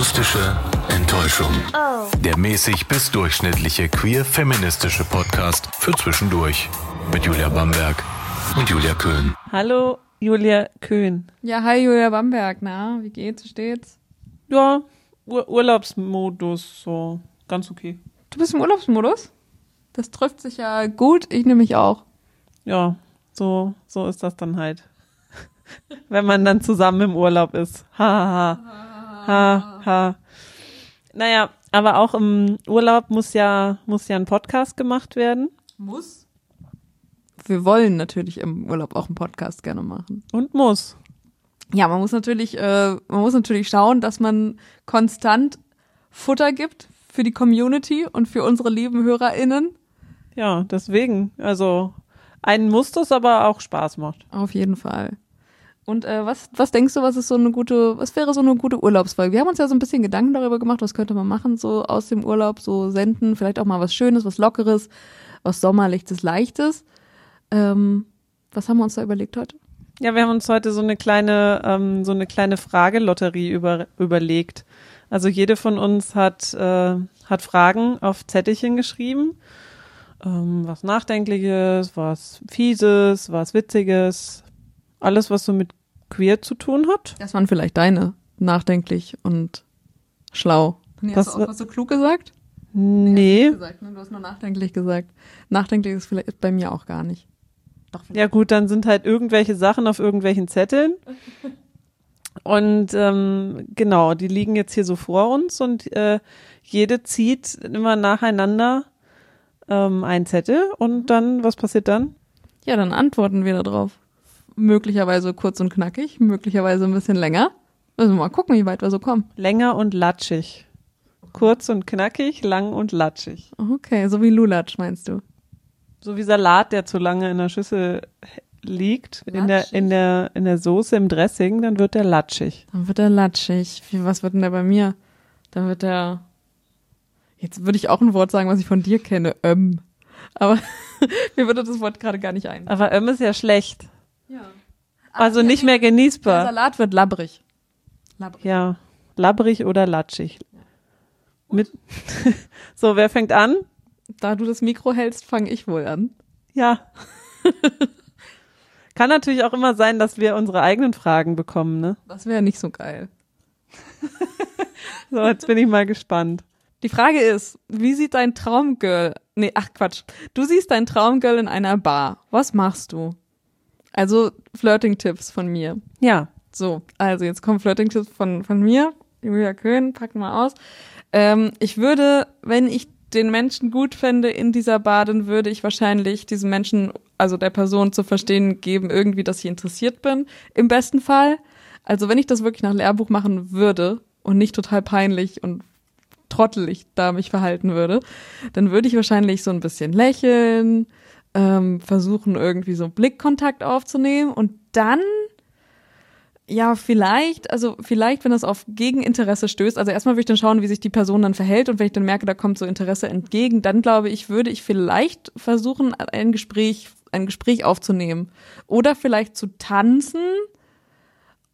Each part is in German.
Akustische Enttäuschung. Der mäßig bis durchschnittliche queer-feministische Podcast für zwischendurch. Mit Julia Bamberg und Julia Köhn. Hallo, Julia Köhn. Ja, hi Julia Bamberg, na, wie geht's, wie steht's? Ja, Ur Urlaubsmodus, so ganz okay. Du bist im Urlaubsmodus? Das trifft sich ja gut, ich nehme mich auch. Ja, so, so ist das dann halt. Wenn man dann zusammen im Urlaub ist. Ha, ha, ha. Ha, ha. Naja, aber auch im Urlaub muss ja, muss ja ein Podcast gemacht werden. Muss? Wir wollen natürlich im Urlaub auch einen Podcast gerne machen. Und muss. Ja, man muss natürlich, äh, man muss natürlich schauen, dass man konstant Futter gibt für die Community und für unsere lieben HörerInnen. Ja, deswegen. Also einen muss das aber auch Spaß macht. Auf jeden Fall. Und äh, was, was denkst du, was ist so eine gute, was wäre so eine gute Urlaubsfolge? Wir haben uns ja so ein bisschen Gedanken darüber gemacht, was könnte man machen, so aus dem Urlaub, so senden, vielleicht auch mal was Schönes, was Lockeres, was Sommerlichtes, Leichtes. Ähm, was haben wir uns da überlegt heute? Ja, wir haben uns heute so eine kleine, ähm, so eine kleine Fragelotterie über, überlegt. Also jede von uns hat, äh, hat Fragen auf Zettelchen geschrieben. Ähm, was Nachdenkliches, was Fieses, was Witziges. Alles, was so mit queer zu tun hat. Das waren vielleicht deine, nachdenklich und schlau. Nee, Was- hast du auch was so klug gesagt? Nee. Gesagt, ne? Du hast nur nachdenklich gesagt. Nachdenklich ist vielleicht bei mir auch gar nicht. Doch, Ja gut, dann sind halt irgendwelche Sachen auf irgendwelchen Zetteln. Und ähm, genau, die liegen jetzt hier so vor uns und äh, jede zieht immer nacheinander ähm, einen Zettel und dann, was passiert dann? Ja, dann antworten wir darauf. Möglicherweise kurz und knackig, möglicherweise ein bisschen länger. Müssen wir mal gucken, wie weit wir so kommen. Länger und latschig. Kurz und knackig, lang und latschig. Okay, so wie Lulatsch meinst du? So wie Salat, der zu lange in der Schüssel liegt, in der, in der, in der Soße im Dressing, dann wird der latschig. Dann wird er latschig. Wie, was wird denn der bei mir? Dann wird er. Jetzt würde ich auch ein Wort sagen, was ich von dir kenne. Ähm. Aber mir würde das Wort gerade gar nicht ein. Aber Öm ist ja schlecht. Ja. Also nicht mehr Der genießbar. Salat wird labbrig. Labbrig. Ja, labbrig oder latschig. Mit so, wer fängt an? Da du das Mikro hältst, fange ich wohl an. Ja. Kann natürlich auch immer sein, dass wir unsere eigenen Fragen bekommen, ne? Das wäre nicht so geil. So, jetzt bin ich mal gespannt. Die Frage ist, wie sieht dein Traumgirl, nee, ach Quatsch, du siehst dein Traumgirl in einer Bar. Was machst du? Also Flirting-Tipps von mir. Ja. So, also jetzt kommen Flirting-Tipps von, von mir. Julia Köhn, packen wir aus. Ähm, ich würde, wenn ich den Menschen gut fände in dieser Bar, dann würde ich wahrscheinlich diesem Menschen, also der Person zu verstehen geben, irgendwie, dass ich interessiert bin. Im besten Fall. Also wenn ich das wirklich nach Lehrbuch machen würde und nicht total peinlich und trottelig da mich verhalten würde, dann würde ich wahrscheinlich so ein bisschen lächeln, ähm, versuchen irgendwie so Blickkontakt aufzunehmen und dann ja, vielleicht, also vielleicht, wenn das auf Gegeninteresse stößt, also erstmal würde ich dann schauen, wie sich die Person dann verhält und wenn ich dann merke, da kommt so Interesse entgegen, dann glaube ich, würde ich vielleicht versuchen, ein Gespräch, ein Gespräch aufzunehmen oder vielleicht zu tanzen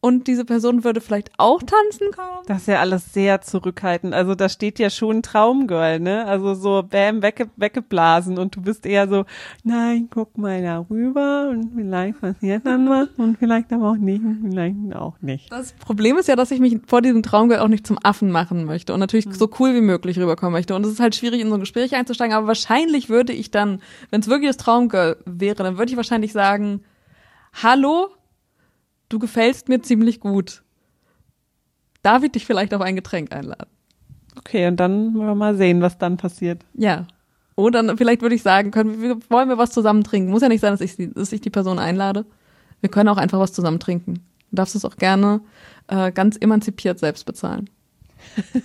und diese Person würde vielleicht auch tanzen kommen. Das ist ja alles sehr zurückhaltend. Also da steht ja schon Traumgirl, ne? Also so bam, wegge weggeblasen und du bist eher so, nein, guck mal da rüber und vielleicht passiert dann was und vielleicht aber auch nicht und vielleicht auch nicht. Das Problem ist ja, dass ich mich vor diesem Traumgirl auch nicht zum Affen machen möchte und natürlich so cool wie möglich rüberkommen möchte. Und es ist halt schwierig, in so ein Gespräch einzusteigen, aber wahrscheinlich würde ich dann, wenn es wirklich das Traumgirl wäre, dann würde ich wahrscheinlich sagen, hallo, du gefällst mir ziemlich gut. Darf ich dich vielleicht auf ein Getränk einladen? Okay, und dann wollen wir mal sehen, was dann passiert. Ja. Oder vielleicht würde ich sagen, können wir, wollen wir was zusammen trinken? Muss ja nicht sein, dass ich, dass ich die Person einlade. Wir können auch einfach was zusammen trinken. Du darfst es auch gerne äh, ganz emanzipiert selbst bezahlen.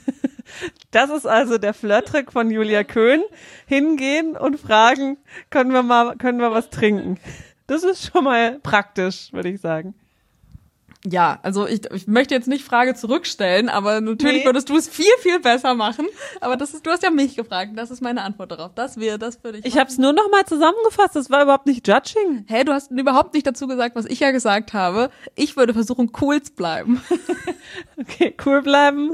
Das ist also der Flirttrick von Julia Köhn. Hingehen und fragen, können wir mal, können wir was trinken? Das ist schon mal praktisch, würde ich sagen. Ja, also ich, ich möchte jetzt nicht Frage zurückstellen, aber natürlich Nee. würdest du es viel, viel besser machen. Aber das ist, du hast ja mich gefragt, und das ist meine Antwort darauf. Das wäre, das würde ich. Ich habe es nur noch mal zusammengefasst. Das war überhaupt nicht Judging. Hä, du hast überhaupt nicht dazu gesagt, was ich ja gesagt habe. Ich würde versuchen, cool zu bleiben. Okay, cool bleiben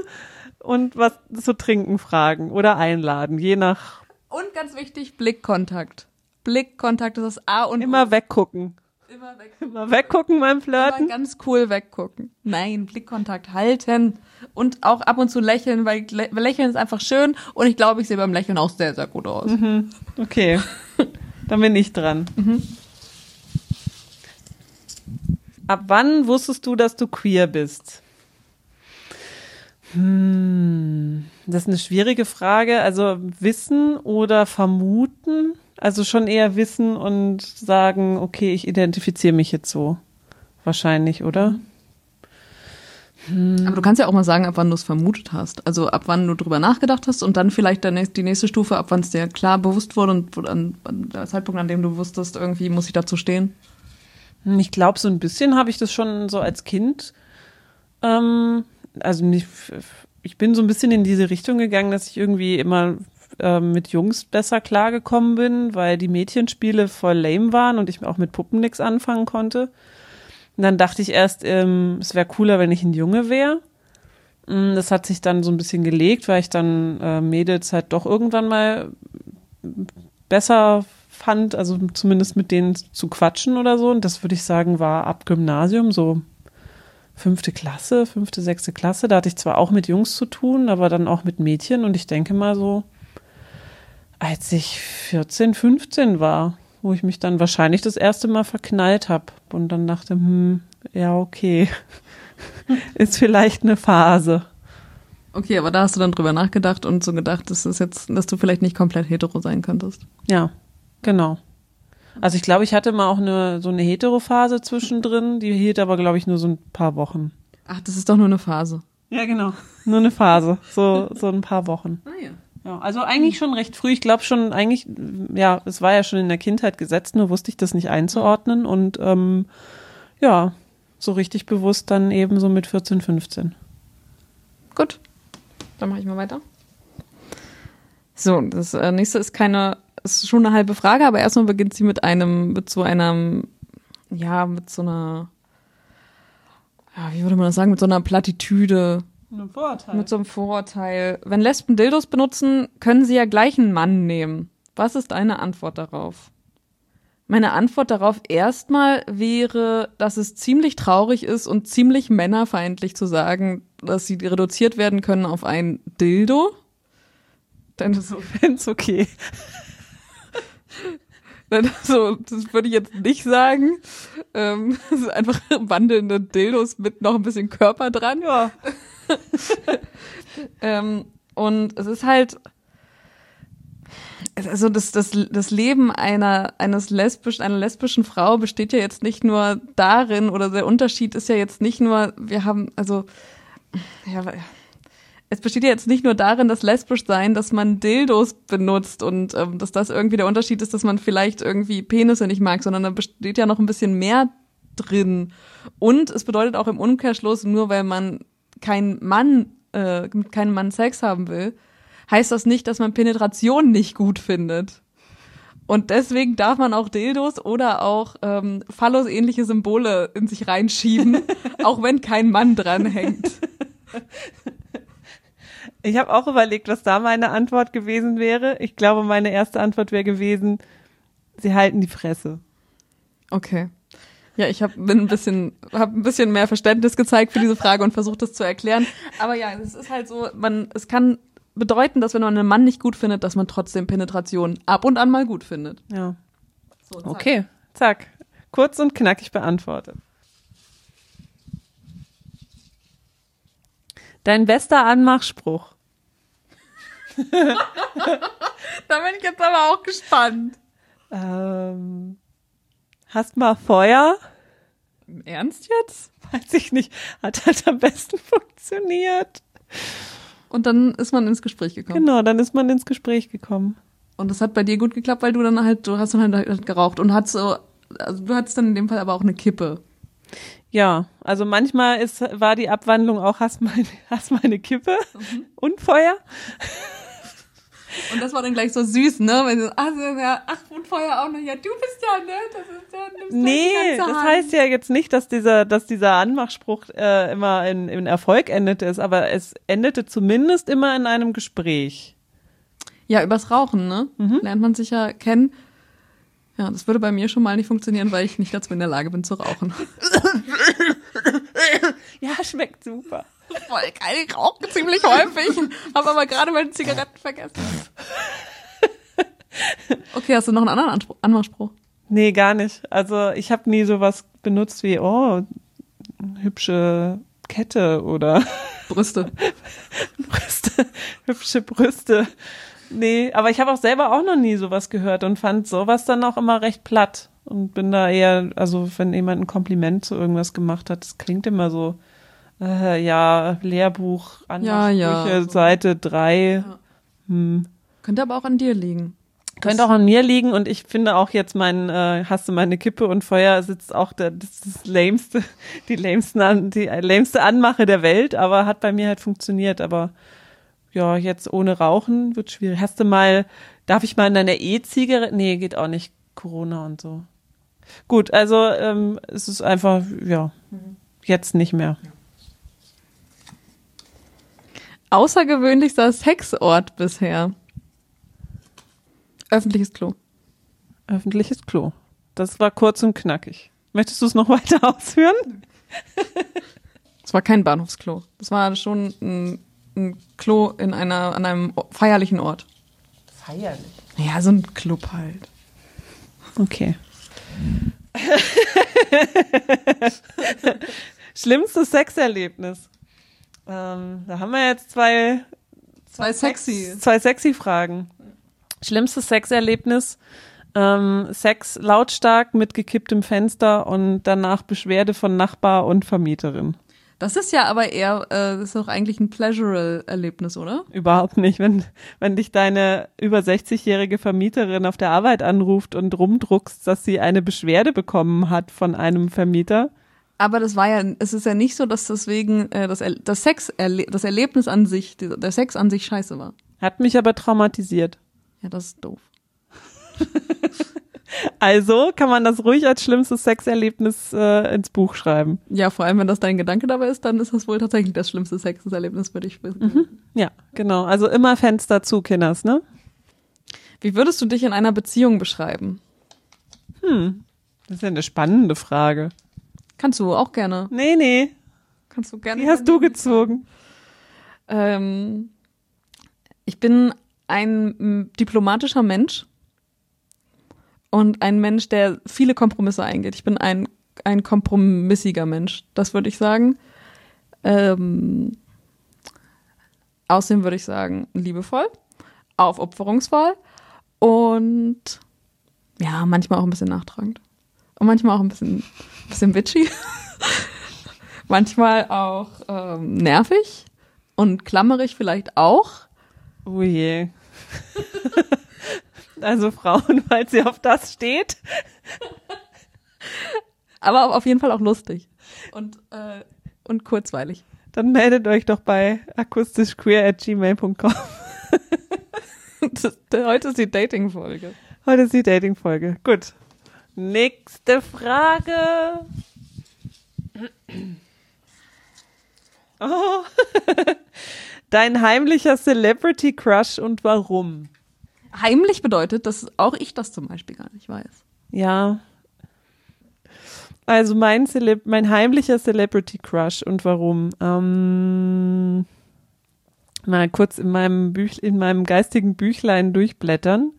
und was zu trinken fragen oder einladen, je nach. Und ganz wichtig, Blickkontakt. Blickkontakt ist das A und Immer weggucken. Immer weggucken. Immer weggucken beim Flirten. Immer ganz cool weggucken. Nein, Blickkontakt halten und auch ab und zu lächeln, weil Lächeln ist einfach schön und ich glaube, ich sehe beim Lächeln auch sehr, sehr gut aus. Mhm. Okay, dann bin ich dran. Mhm. Ab wann wusstest du, dass du queer bist? Hm, das ist eine schwierige Frage. Also wissen oder vermuten? Also schon eher wissen und sagen, okay, ich identifiziere mich jetzt so. Wahrscheinlich, oder? Hm. Aber du kannst ja auch mal sagen, ab wann du es vermutet hast. Also ab wann du drüber nachgedacht hast und dann vielleicht die nächste Stufe, ab wann es dir klar bewusst wurde und an, an der Zeitpunkt, an dem du wusstest, irgendwie muss ich dazu stehen. Ich glaube, so ein bisschen habe ich das schon so als Kind. Ähm, also nicht, ich bin so ein bisschen in diese Richtung gegangen, dass ich irgendwie immer äh, mit Jungs besser klargekommen bin, weil die Mädchenspiele voll lame waren und ich auch mit Puppen nichts anfangen konnte. Und dann dachte ich erst, ähm, es wäre cooler, wenn ich ein Junge wäre. Mm, das hat sich dann so ein bisschen gelegt, weil ich dann äh, Mädels halt doch irgendwann mal besser fand, also zumindest mit denen zu quatschen oder so. Und das würde ich sagen, war ab Gymnasium so fünfte Klasse, fünfte, sechste Klasse. Da hatte ich zwar auch mit Jungs zu tun, aber dann auch mit Mädchen. Und ich denke mal so, als ich 14, 15 war, wo ich mich dann wahrscheinlich das erste Mal verknallt habe und dann dachte, hm, ja, okay, ist vielleicht eine Phase. Okay, aber da hast du dann drüber nachgedacht und so gedacht, dass es jetzt, dass du vielleicht nicht komplett hetero sein könntest. Ja, Genau. Also ich glaube, ich hatte mal auch eine so eine Hetero-Phase zwischendrin, die hielt aber, glaube ich, nur so ein paar Wochen. Ach, das ist doch nur eine Phase. Ja, genau. Nur eine Phase. So, so ein paar Wochen. Ah ja. Ja, also eigentlich schon recht früh. Ich glaube schon eigentlich, ja, es war ja schon in der Kindheit gesetzt, nur wusste ich das nicht einzuordnen und ähm, ja, so richtig bewusst dann eben so mit 14, 15. Gut, dann mache ich mal weiter. So, das äh, nächste ist keine ist schon eine halbe Frage, aber erstmal beginnt sie mit einem, mit so einem, ja, mit so einer, ja, wie würde man das sagen, mit so einer Plattitüde. Ein Vorurteil. Mit so einem Vorurteil. Wenn Lesben Dildos benutzen, können sie ja gleich einen Mann nehmen. Was ist deine Antwort darauf? Meine Antwort darauf erstmal wäre, dass es ziemlich traurig ist und ziemlich männerfeindlich zu sagen, dass sie reduziert werden können auf ein Dildo. Denn das ist okay. so, das würde ich jetzt nicht sagen. Ähm, das ist einfach wandelnde Dildos mit noch ein bisschen Körper dran. Ja. ähm, und es ist halt, also das, das, das Leben einer, eines lesbisch, einer lesbischen Frau besteht ja jetzt nicht nur darin, oder der Unterschied ist ja jetzt nicht nur, wir haben, also, ja, es besteht ja jetzt nicht nur darin, das lesbisch sein, dass man Dildos benutzt und ähm, dass das irgendwie der Unterschied ist, dass man vielleicht irgendwie Penisse nicht mag, sondern da besteht ja noch ein bisschen mehr drin. Und es bedeutet auch im Umkehrschluss, nur weil man kein Mann, äh, mit keinem Mann Sex haben will, heißt das nicht, dass man Penetration nicht gut findet. Und deswegen darf man auch Dildos oder auch ähm, Phallus-ähnliche Symbole in sich reinschieben, auch wenn kein Mann dranhängt. Ich habe auch überlegt, was da meine Antwort gewesen wäre. Ich glaube, meine erste Antwort wäre gewesen, sie halten die Fresse. Okay. Ja, ich habe ein bisschen, hab ein bisschen mehr Verständnis gezeigt für diese Frage und versucht, das zu erklären. Aber ja, es ist halt so, man, es kann bedeuten, dass wenn man einen Mann nicht gut findet, dass man trotzdem Penetration ab und an mal gut findet. Ja. So, zack. Okay, zack. Kurz und knackig beantwortet. Dein bester Anmachspruch. da bin ich jetzt aber auch gespannt. Ähm, hast mal Feuer? Im Ernst jetzt? Weiß ich nicht. Hat halt am besten funktioniert. Und dann ist man ins Gespräch gekommen. Genau, dann ist man ins Gespräch gekommen. Und das hat bei dir gut geklappt, weil du dann halt, du hast dann halt geraucht und hast so, also du hattest dann in dem Fall aber auch eine Kippe. Ja, also manchmal ist, war die Abwandlung auch, hast mal, hast mal eine Kippe mhm. und Feuer. Und das war dann gleich so süß, ne? Wenn du, also, ja, ach, und vorher auch noch, ja, du bist ja, ne? Das ist ja, nimmst nee, das heißt ja jetzt nicht, dass dieser, dass dieser Anmachspruch äh, immer in, in Erfolg endete, ist, aber es endete zumindest immer in einem Gespräch. Ja, übers Rauchen, ne? Mhm. Lernt man sich ja kennen. Ja, das würde bei mir schon mal nicht funktionieren, weil ich nicht dazu in der Lage bin zu rauchen. ja, schmeckt super. Voll geil, ich rauche ziemlich häufig, habe aber gerade meine Zigaretten vergessen. Okay, hast du noch einen anderen Anspruch, Anmachspruch? Nee, gar nicht. Also ich habe nie sowas benutzt wie, oh, hübsche Kette oder Brüste. Brüste, hübsche Brüste. Nee, aber ich habe auch selber auch noch nie sowas gehört und fand sowas dann auch immer recht platt und bin da eher, also wenn jemand ein Kompliment zu irgendwas gemacht hat, das klingt immer so, äh, ja, Lehrbuch, ja, ja. Seite drei. Ja. Hm. Könnte aber auch an dir liegen. Könnte auch an mir liegen und ich finde auch jetzt mein, äh, hast du meine Kippe und Feuer sitzt auch der, das das lämste, die lämsten, die lämste Anmache der Welt, aber hat bei mir halt funktioniert, aber ja, jetzt ohne Rauchen wird schwierig. Hast du mal, darf ich mal in deiner E-Zigarette? Nee, geht auch nicht. Corona und so. Gut, also ähm, es ist einfach, ja, jetzt nicht mehr. Außergewöhnlichster Sexort bisher. Öffentliches Klo. Öffentliches Klo. Das war kurz und knackig. Möchtest du es noch weiter ausführen? Es war kein Bahnhofsklo. Das war schon ein ein Klo in einer, an einem feierlichen Ort. Feierlich? Ja, so ein Club halt. Okay. Schlimmstes Sexerlebnis. Ähm, da haben wir jetzt zwei, zwei, sexy. Sex, zwei sexy Fragen. Schlimmstes Sexerlebnis. Ähm, Sex lautstark mit gekipptem Fenster und danach Beschwerde von Nachbar und Vermieterin. Das ist ja aber eher, äh, das ist doch eigentlich ein Pleasural-Erlebnis, oder? Überhaupt nicht. Wenn, wenn dich deine über 60-jährige Vermieterin auf der Arbeit anruft und rumdruckst, dass sie eine Beschwerde bekommen hat von einem Vermieter. Aber das war ja, es ist ja nicht so, dass deswegen äh, das, das Sex, das Erlebnis an sich, der Sex an sich scheiße war. Hat mich aber traumatisiert. Ja, das ist doof. Also kann man das ruhig als schlimmstes Sexerlebnis äh, ins Buch schreiben. Ja, vor allem, wenn das dein Gedanke dabei ist, dann ist das wohl tatsächlich das schlimmste Sexerlebnis, würde ich wissen. Mhm. Ja, genau. Also immer Fenster zu, Kinders, ne? Wie würdest du dich in einer Beziehung beschreiben? Hm, das ist ja eine spannende Frage. Kannst du auch gerne. Nee, nee. Kannst du gerne. Wie hast du gezogen? Ähm, ich bin ein diplomatischer Mensch und ein Mensch, der viele Kompromisse eingeht. Ich bin ein, ein kompromissiger Mensch, das würde ich sagen. Ähm, außerdem würde ich sagen, liebevoll, aufopferungsvoll und ja, manchmal auch ein bisschen nachtragend. Und manchmal auch ein bisschen, bisschen bitchy. manchmal auch ähm, nervig und klammerig vielleicht auch. Oh je. Also Frauen, weil sie auf das steht. Aber auf jeden Fall auch lustig. Und, äh, und kurzweilig. Dann meldet euch doch bei akustischqueer.gmail.com. Heute ist die Dating-Folge. Heute ist die Dating-Folge. Gut. Nächste Frage. Oh. Dein heimlicher Celebrity Crush und warum? Heimlich bedeutet, dass auch ich das zum Beispiel gar nicht weiß. Ja. Also mein, Celeb mein heimlicher Celebrity Crush und warum? Ähm, mal kurz in meinem Büch in meinem geistigen Büchlein durchblättern,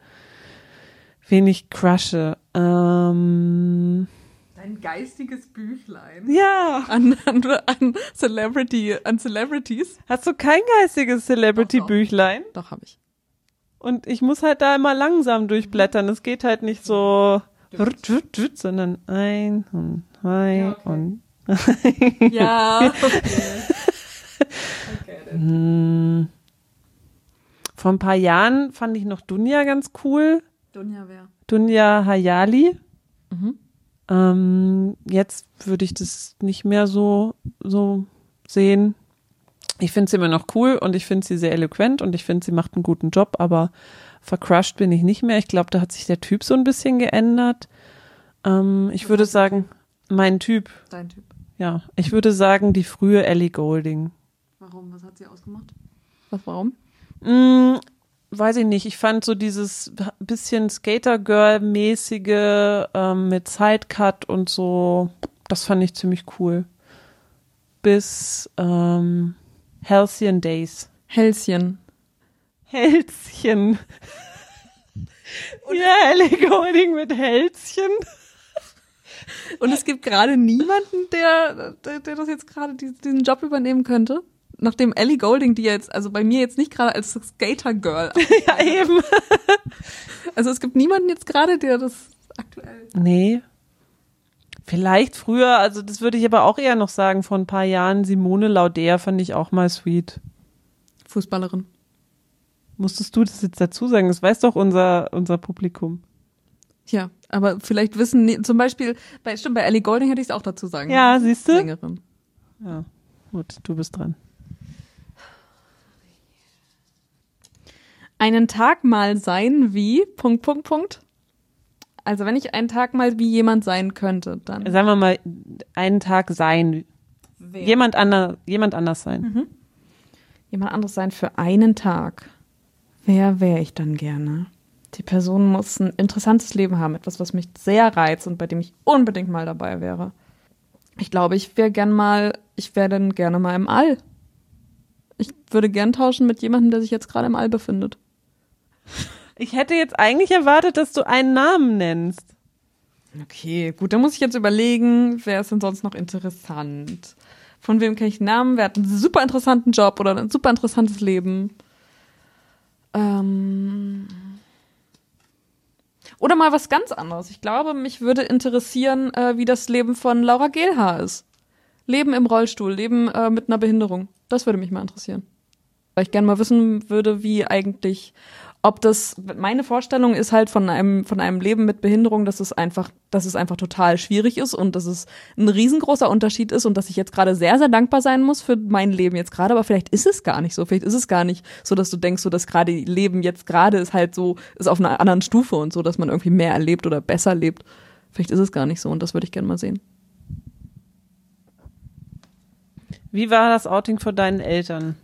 wen ich crushe. Ähm, Dein geistiges Büchlein. Ja. An, an, an Celebrity, an Celebrities. Hast du kein geistiges Celebrity-Büchlein? Doch, doch, doch habe ich. Und ich muss halt da immer langsam durchblättern. Es geht halt nicht so, sondern ein und zwei und ja. Okay. okay, hm. Vor ein paar Jahren fand ich noch Dunja ganz cool. Dunja wer? Dunja Hayali. Mhm. Ähm, jetzt würde ich das nicht mehr so, so sehen. Ich finde sie immer noch cool und ich finde sie sehr eloquent und ich finde, sie macht einen guten Job, aber vercrushed bin ich nicht mehr. Ich glaube, da hat sich der Typ so ein bisschen geändert. Ähm, ich würde sagen, mein Typ. Dein Typ. Ja, ich würde sagen, die frühe Ellie Golding. Warum? Was hat sie ausgemacht? Was, warum? Mm, weiß ich nicht. Ich fand so dieses bisschen Skater-Girl-mäßige ähm, mit Sidecut und so, das fand ich ziemlich cool. Bis ähm, Halcyon Days. Hälschen. Hälschen. ja, Ellie Golding mit Hälschen. Und es gibt gerade niemanden, der, der, der das jetzt gerade diesen Job übernehmen könnte. Nachdem Ellie Golding, die jetzt, also bei mir jetzt nicht gerade als Skater Girl. ja, eben. Also es gibt niemanden jetzt gerade, der das aktuell. Nee. Vielleicht früher, also das würde ich aber auch eher noch sagen, vor ein paar Jahren, Simone Lauder fand ich auch mal sweet. Fußballerin. Musstest du das jetzt dazu sagen? Das weiß doch unser, unser Publikum. Ja, aber vielleicht wissen, zum Beispiel, bei, stimmt, bei Ellie Golding hätte ich es auch dazu sagen. Ja, siehst du? Sängerin. Ja, gut, du bist dran. Einen Tag mal sein wie, Punkt, Punkt, Punkt. Also wenn ich einen Tag mal wie jemand sein könnte, dann. Sagen wir mal, einen Tag sein. Wer? Jemand, ander, jemand anders sein. Mhm. Jemand anderes sein für einen Tag. Wer wäre ich dann gerne? Die Person muss ein interessantes Leben haben, etwas, was mich sehr reizt und bei dem ich unbedingt mal dabei wäre. Ich glaube, ich wäre gern mal, ich wäre dann gerne mal im All. Ich würde gern tauschen mit jemandem, der sich jetzt gerade im All befindet. Ich hätte jetzt eigentlich erwartet, dass du einen Namen nennst. Okay, gut, dann muss ich jetzt überlegen, wer ist denn sonst noch interessant? Von wem kenne ich einen Namen? Wer hat einen super interessanten Job oder ein super interessantes Leben? Ähm oder mal was ganz anderes. Ich glaube, mich würde interessieren, äh, wie das Leben von Laura Gehlhaar ist. Leben im Rollstuhl, Leben äh, mit einer Behinderung. Das würde mich mal interessieren. Weil ich gerne mal wissen würde, wie eigentlich ob das, meine Vorstellung ist halt von einem, von einem Leben mit Behinderung, dass es einfach, dass es einfach total schwierig ist und dass es ein riesengroßer Unterschied ist und dass ich jetzt gerade sehr, sehr dankbar sein muss für mein Leben jetzt gerade, aber vielleicht ist es gar nicht so. Vielleicht ist es gar nicht so, dass du denkst, so dass gerade Leben jetzt gerade ist halt so, ist auf einer anderen Stufe und so, dass man irgendwie mehr erlebt oder besser lebt. Vielleicht ist es gar nicht so und das würde ich gerne mal sehen. Wie war das Outing vor deinen Eltern?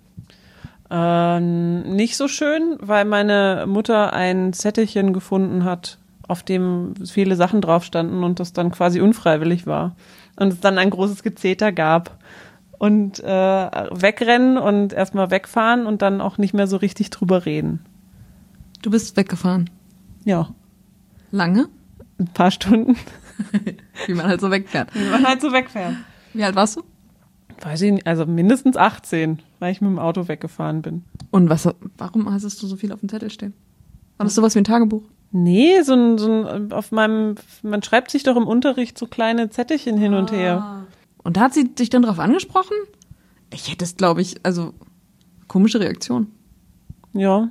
Äh, nicht so schön, weil meine Mutter ein Zettelchen gefunden hat, auf dem viele Sachen drauf standen und das dann quasi unfreiwillig war. Und es dann ein großes Gezeter gab. Und äh, wegrennen und erstmal wegfahren und dann auch nicht mehr so richtig drüber reden. Du bist weggefahren? Ja. Lange? Ein paar Stunden. Wie man halt so wegfährt. Wie man halt so wegfährt. Wie alt warst du? Weiß ich nicht, also mindestens 18, weil ich mit dem Auto weggefahren bin. Und was, warum hast du so viel auf dem Zettel stehen? War das sowas wie ein Tagebuch? Nee, so ein, so ein, auf meinem, man schreibt sich doch im Unterricht so kleine Zettelchen hin und her. Ah. Und da hat sie dich dann drauf angesprochen? Ich hätte es, glaube ich, also, komische Reaktion. Ja,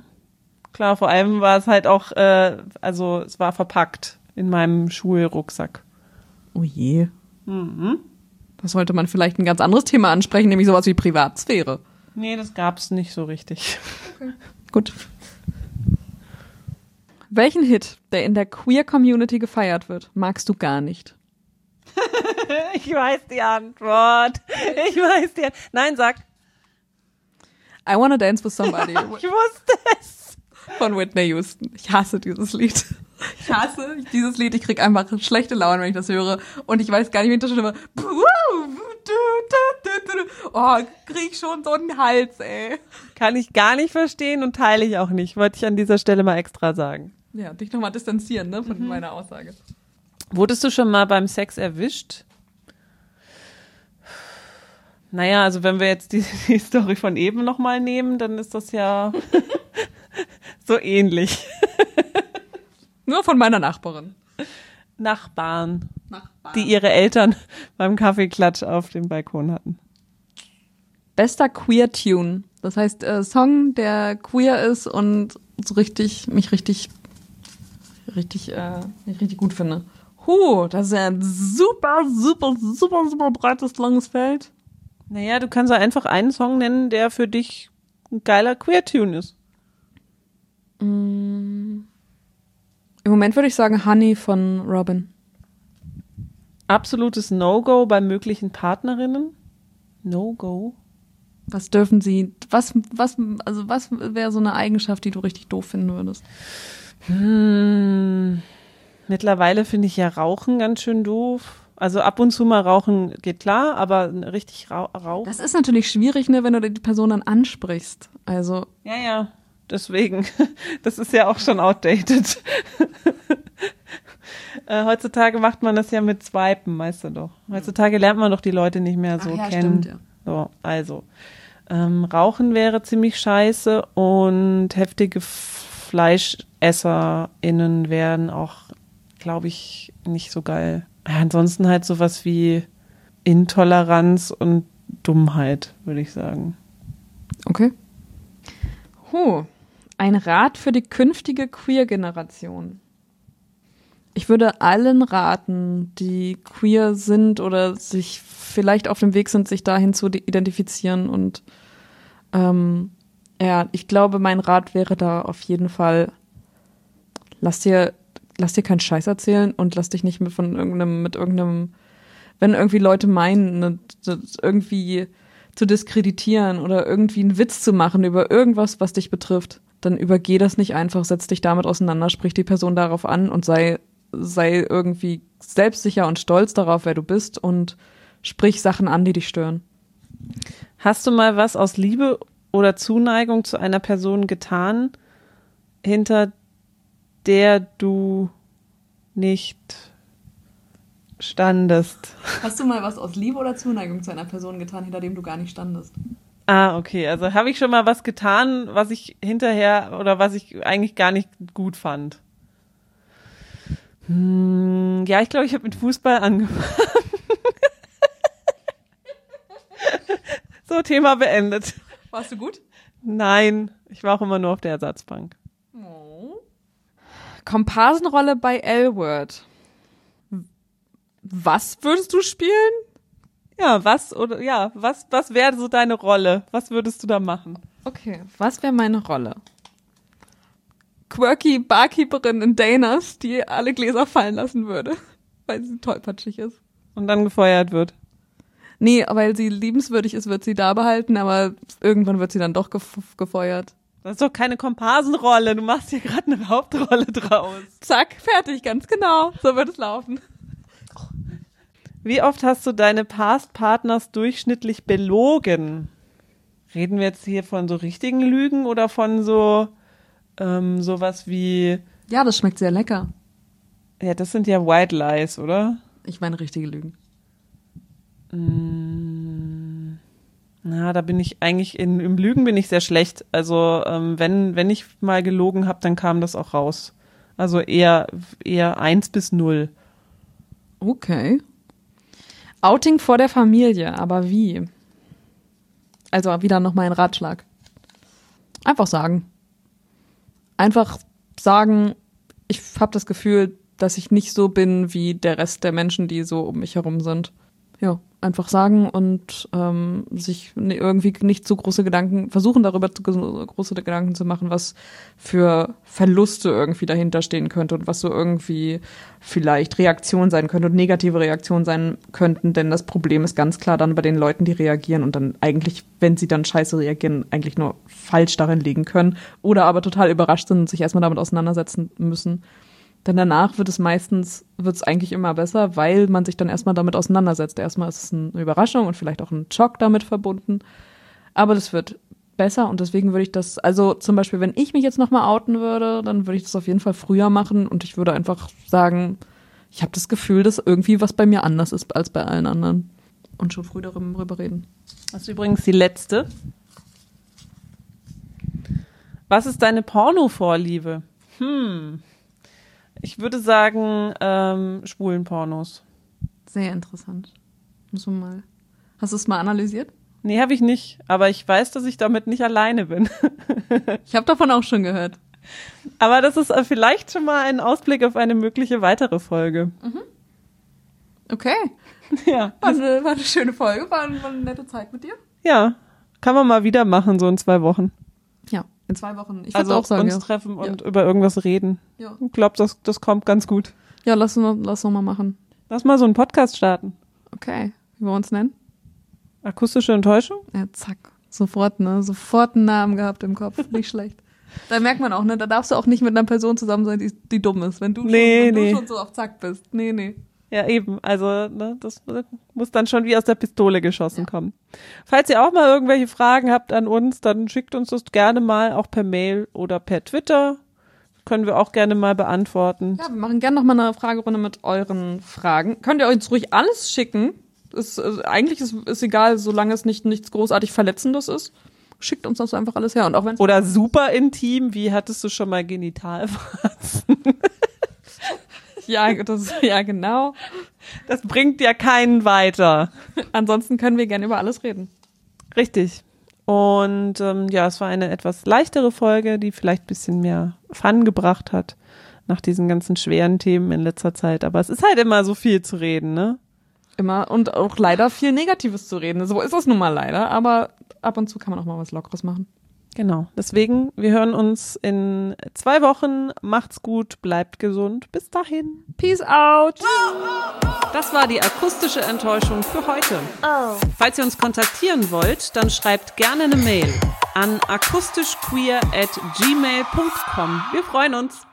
klar, vor allem war es halt auch, äh, also es war verpackt in meinem Schulrucksack. Oh je. Mhm. Da sollte man vielleicht ein ganz anderes Thema ansprechen, nämlich sowas wie Privatsphäre. Nee, das gab's nicht so richtig. Okay. Gut. Welchen Hit, der in der Queer Community gefeiert wird, magst du gar nicht? ich weiß die Antwort. Ich weiß die Antwort. Nein, sag. I Wanna Dance with Somebody. ich wusste es. Von Whitney Houston. Ich hasse dieses Lied. Ich hasse dieses Lied. Ich krieg einfach schlechte Laune, wenn ich das höre. Und ich weiß gar nicht, wie ich das schon immer. Oh, krieg ich schon so einen Hals, ey. Kann ich gar nicht verstehen und teile ich auch nicht. Wollte ich an dieser Stelle mal extra sagen. Ja, dich nochmal distanzieren, ne, von mhm. meiner Aussage. Wurdest du schon mal beim Sex erwischt? Naja, also wenn wir jetzt die, die Story von eben nochmal nehmen, dann ist das ja so ähnlich. Nur von meiner Nachbarin. Nachbarn, Nachbarn, die ihre Eltern beim Kaffeeklatsch auf dem Balkon hatten. Bester Queer Tune. Das heißt, äh, Song, der queer ist und so richtig, mich richtig, richtig, äh, richtig gut finde. Huh, das ist ja ein super, super, super, super breites, langes Feld. Naja, du kannst einfach einen Song nennen, der für dich ein geiler Queer-Tune ist. Mm. Im Moment würde ich sagen Honey von Robin. Absolutes No-Go bei möglichen Partnerinnen? No-Go? Was dürfen sie, was, was, also was wäre so eine Eigenschaft, die du richtig doof finden würdest? Hm, mittlerweile finde ich ja Rauchen ganz schön doof. Also ab und zu mal rauchen geht klar, aber richtig rau rauchen. Das ist natürlich schwierig, ne, wenn du die Person dann ansprichst. Also. Ja, ja. Deswegen. Das ist ja auch schon outdated. äh, heutzutage macht man das ja mit Swipen, weißt du doch. Heutzutage lernt man doch die Leute nicht mehr so ja, kennen. Stimmt, ja. So, also. Ähm, Rauchen wäre ziemlich scheiße und heftige FleischesserInnen wären auch, glaube ich, nicht so geil. Ja, ansonsten halt sowas wie Intoleranz und Dummheit, würde ich sagen. Okay. Huh. Ein Rat für die künftige Queer-Generation. Ich würde allen raten, die queer sind oder sich vielleicht auf dem Weg sind, sich dahin zu identifizieren. Und ähm, ja, ich glaube, mein Rat wäre da auf jeden Fall, lass dir, lass dir keinen Scheiß erzählen und lass dich nicht mit von irgendeinem, mit irgendeinem, wenn irgendwie Leute meinen, ne, irgendwie zu diskreditieren oder irgendwie einen Witz zu machen über irgendwas, was dich betrifft, dann übergeh das nicht einfach, setz dich damit auseinander, sprich die Person darauf an und sei sei irgendwie selbstsicher und stolz darauf, wer du bist und sprich Sachen an, die dich stören. Hast du mal was aus Liebe oder Zuneigung zu einer Person getan, hinter der du nicht standest? Hast du mal was aus Liebe oder Zuneigung zu einer Person getan, hinter dem du gar nicht standest? Ah, okay. Also habe ich schon mal was getan, was ich hinterher oder was ich eigentlich gar nicht gut fand. Hm, ja, ich glaube, ich habe mit Fußball angefangen. so, Thema beendet. Warst du gut? Nein, ich war auch immer nur auf der Ersatzbank. Oh. Komparsenrolle bei L-Word. Was würdest du spielen? Ja, was oder ja, was was wäre so deine Rolle? Was würdest du da machen? Okay, was wäre meine Rolle? quirky Barkeeperin in Danas, die alle Gläser fallen lassen würde, weil sie tollpatschig ist. Und dann gefeuert wird. Nee, weil sie liebenswürdig ist, wird sie da behalten, aber irgendwann wird sie dann doch gefeuert. Das ist doch keine Komparsenrolle, du machst hier gerade eine Hauptrolle draus. Zack, fertig, ganz genau. So wird es laufen. Wie oft hast du deine Past-Partners durchschnittlich belogen? Reden wir jetzt hier von so richtigen Lügen oder von so ähm, sowas wie. Ja, das schmeckt sehr lecker. Ja, das sind ja White Lies, oder? Ich meine richtige Lügen. Mm, na, da bin ich eigentlich in, im Lügen bin ich sehr schlecht. Also ähm, wenn wenn ich mal gelogen habe, dann kam das auch raus. Also eher eher eins bis null. Okay. Outing vor der Familie, aber wie? Also wieder noch mal ein Ratschlag. Einfach sagen einfach sagen, ich habe das Gefühl, dass ich nicht so bin wie der Rest der Menschen, die so um mich herum sind. Ja, einfach sagen und ähm, sich irgendwie nicht zu große Gedanken, versuchen darüber zu, große Gedanken zu machen, was für Verluste irgendwie dahinter stehen könnte und was so irgendwie vielleicht Reaktion sein könnte und negative Reaktion sein könnten, denn das Problem ist ganz klar dann bei den Leuten, die reagieren und dann eigentlich, wenn sie dann scheiße reagieren, eigentlich nur falsch darin liegen können oder aber total überrascht sind und sich erstmal damit auseinandersetzen müssen. Denn danach wird es meistens, wird es eigentlich immer besser, weil man sich dann erstmal damit auseinandersetzt. Erstmal ist es eine Überraschung und vielleicht auch ein Schock damit verbunden. Aber das wird besser und deswegen würde ich das, also zum Beispiel, wenn ich mich jetzt nochmal outen würde, dann würde ich das auf jeden Fall früher machen und ich würde einfach sagen, ich habe das Gefühl, dass irgendwie was bei mir anders ist als bei allen anderen. Und schon früh darüber reden. Das ist übrigens die letzte. Was ist deine Porno-Vorliebe? Hm. Ich würde sagen, ähm, schwulen Pornos. Sehr interessant. Muss man mal. Hast du es mal analysiert? Nee, habe ich nicht. Aber ich weiß, dass ich damit nicht alleine bin. ich habe davon auch schon gehört. Aber das ist äh, vielleicht schon mal ein Ausblick auf eine mögliche weitere Folge. Mhm. Okay. Ja. War eine, war eine schöne Folge, war eine, war eine nette Zeit mit dir. Ja, kann man mal wieder machen, so in zwei Wochen. In zwei Wochen. Ich also auch sagen, uns ja. treffen und ja. über irgendwas reden. Ja. Ich glaube, das, das kommt ganz gut. Ja, lass, lass noch mal machen. Lass mal so einen Podcast starten. Okay. Wie wir uns nennen? Akustische Enttäuschung? Ja, zack. Sofort, ne? Sofort einen Namen gehabt im Kopf. Nicht schlecht. Da merkt man auch, ne? Da darfst du auch nicht mit einer Person zusammen sein, die, die dumm ist. Wenn du, schon, nee, wenn nee. du schon so auf Zack bist. Nee, nee. Ja, eben. Also, ne, das muss dann schon wie aus der Pistole geschossen ja. kommen. Falls ihr auch mal irgendwelche Fragen habt an uns, dann schickt uns das gerne mal auch per Mail oder per Twitter. Können wir auch gerne mal beantworten. Ja, wir machen gerne noch mal eine Fragerunde mit euren Fragen. Könnt ihr uns ruhig alles schicken. Ist, also eigentlich ist, ist egal, solange es nicht nichts großartig Verletzendes ist. Schickt uns das einfach alles her. Und auch wenn Oder super intim, wie hattest du schon mal Genitalwarzen? ja, das, ja, genau. Das bringt ja keinen weiter. Ansonsten können wir gerne über alles reden. Richtig. Und ähm, ja, es war eine etwas leichtere Folge, die vielleicht bisschen mehr Fun gebracht hat nach diesen ganzen schweren Themen in letzter Zeit. Aber es ist halt immer so viel zu reden, ne? Immer und auch leider viel Negatives zu reden. So ist es nun mal leider, aber ab und zu kann man auch mal was Lockeres machen. Genau. Deswegen, wir hören uns in zwei Wochen. Macht's gut, bleibt gesund. Bis dahin. Peace out. Das war die akustische Enttäuschung für heute. Oh. Falls ihr uns kontaktieren wollt, dann schreibt gerne eine Mail an akustischqueer at gmail.com. Wir freuen uns.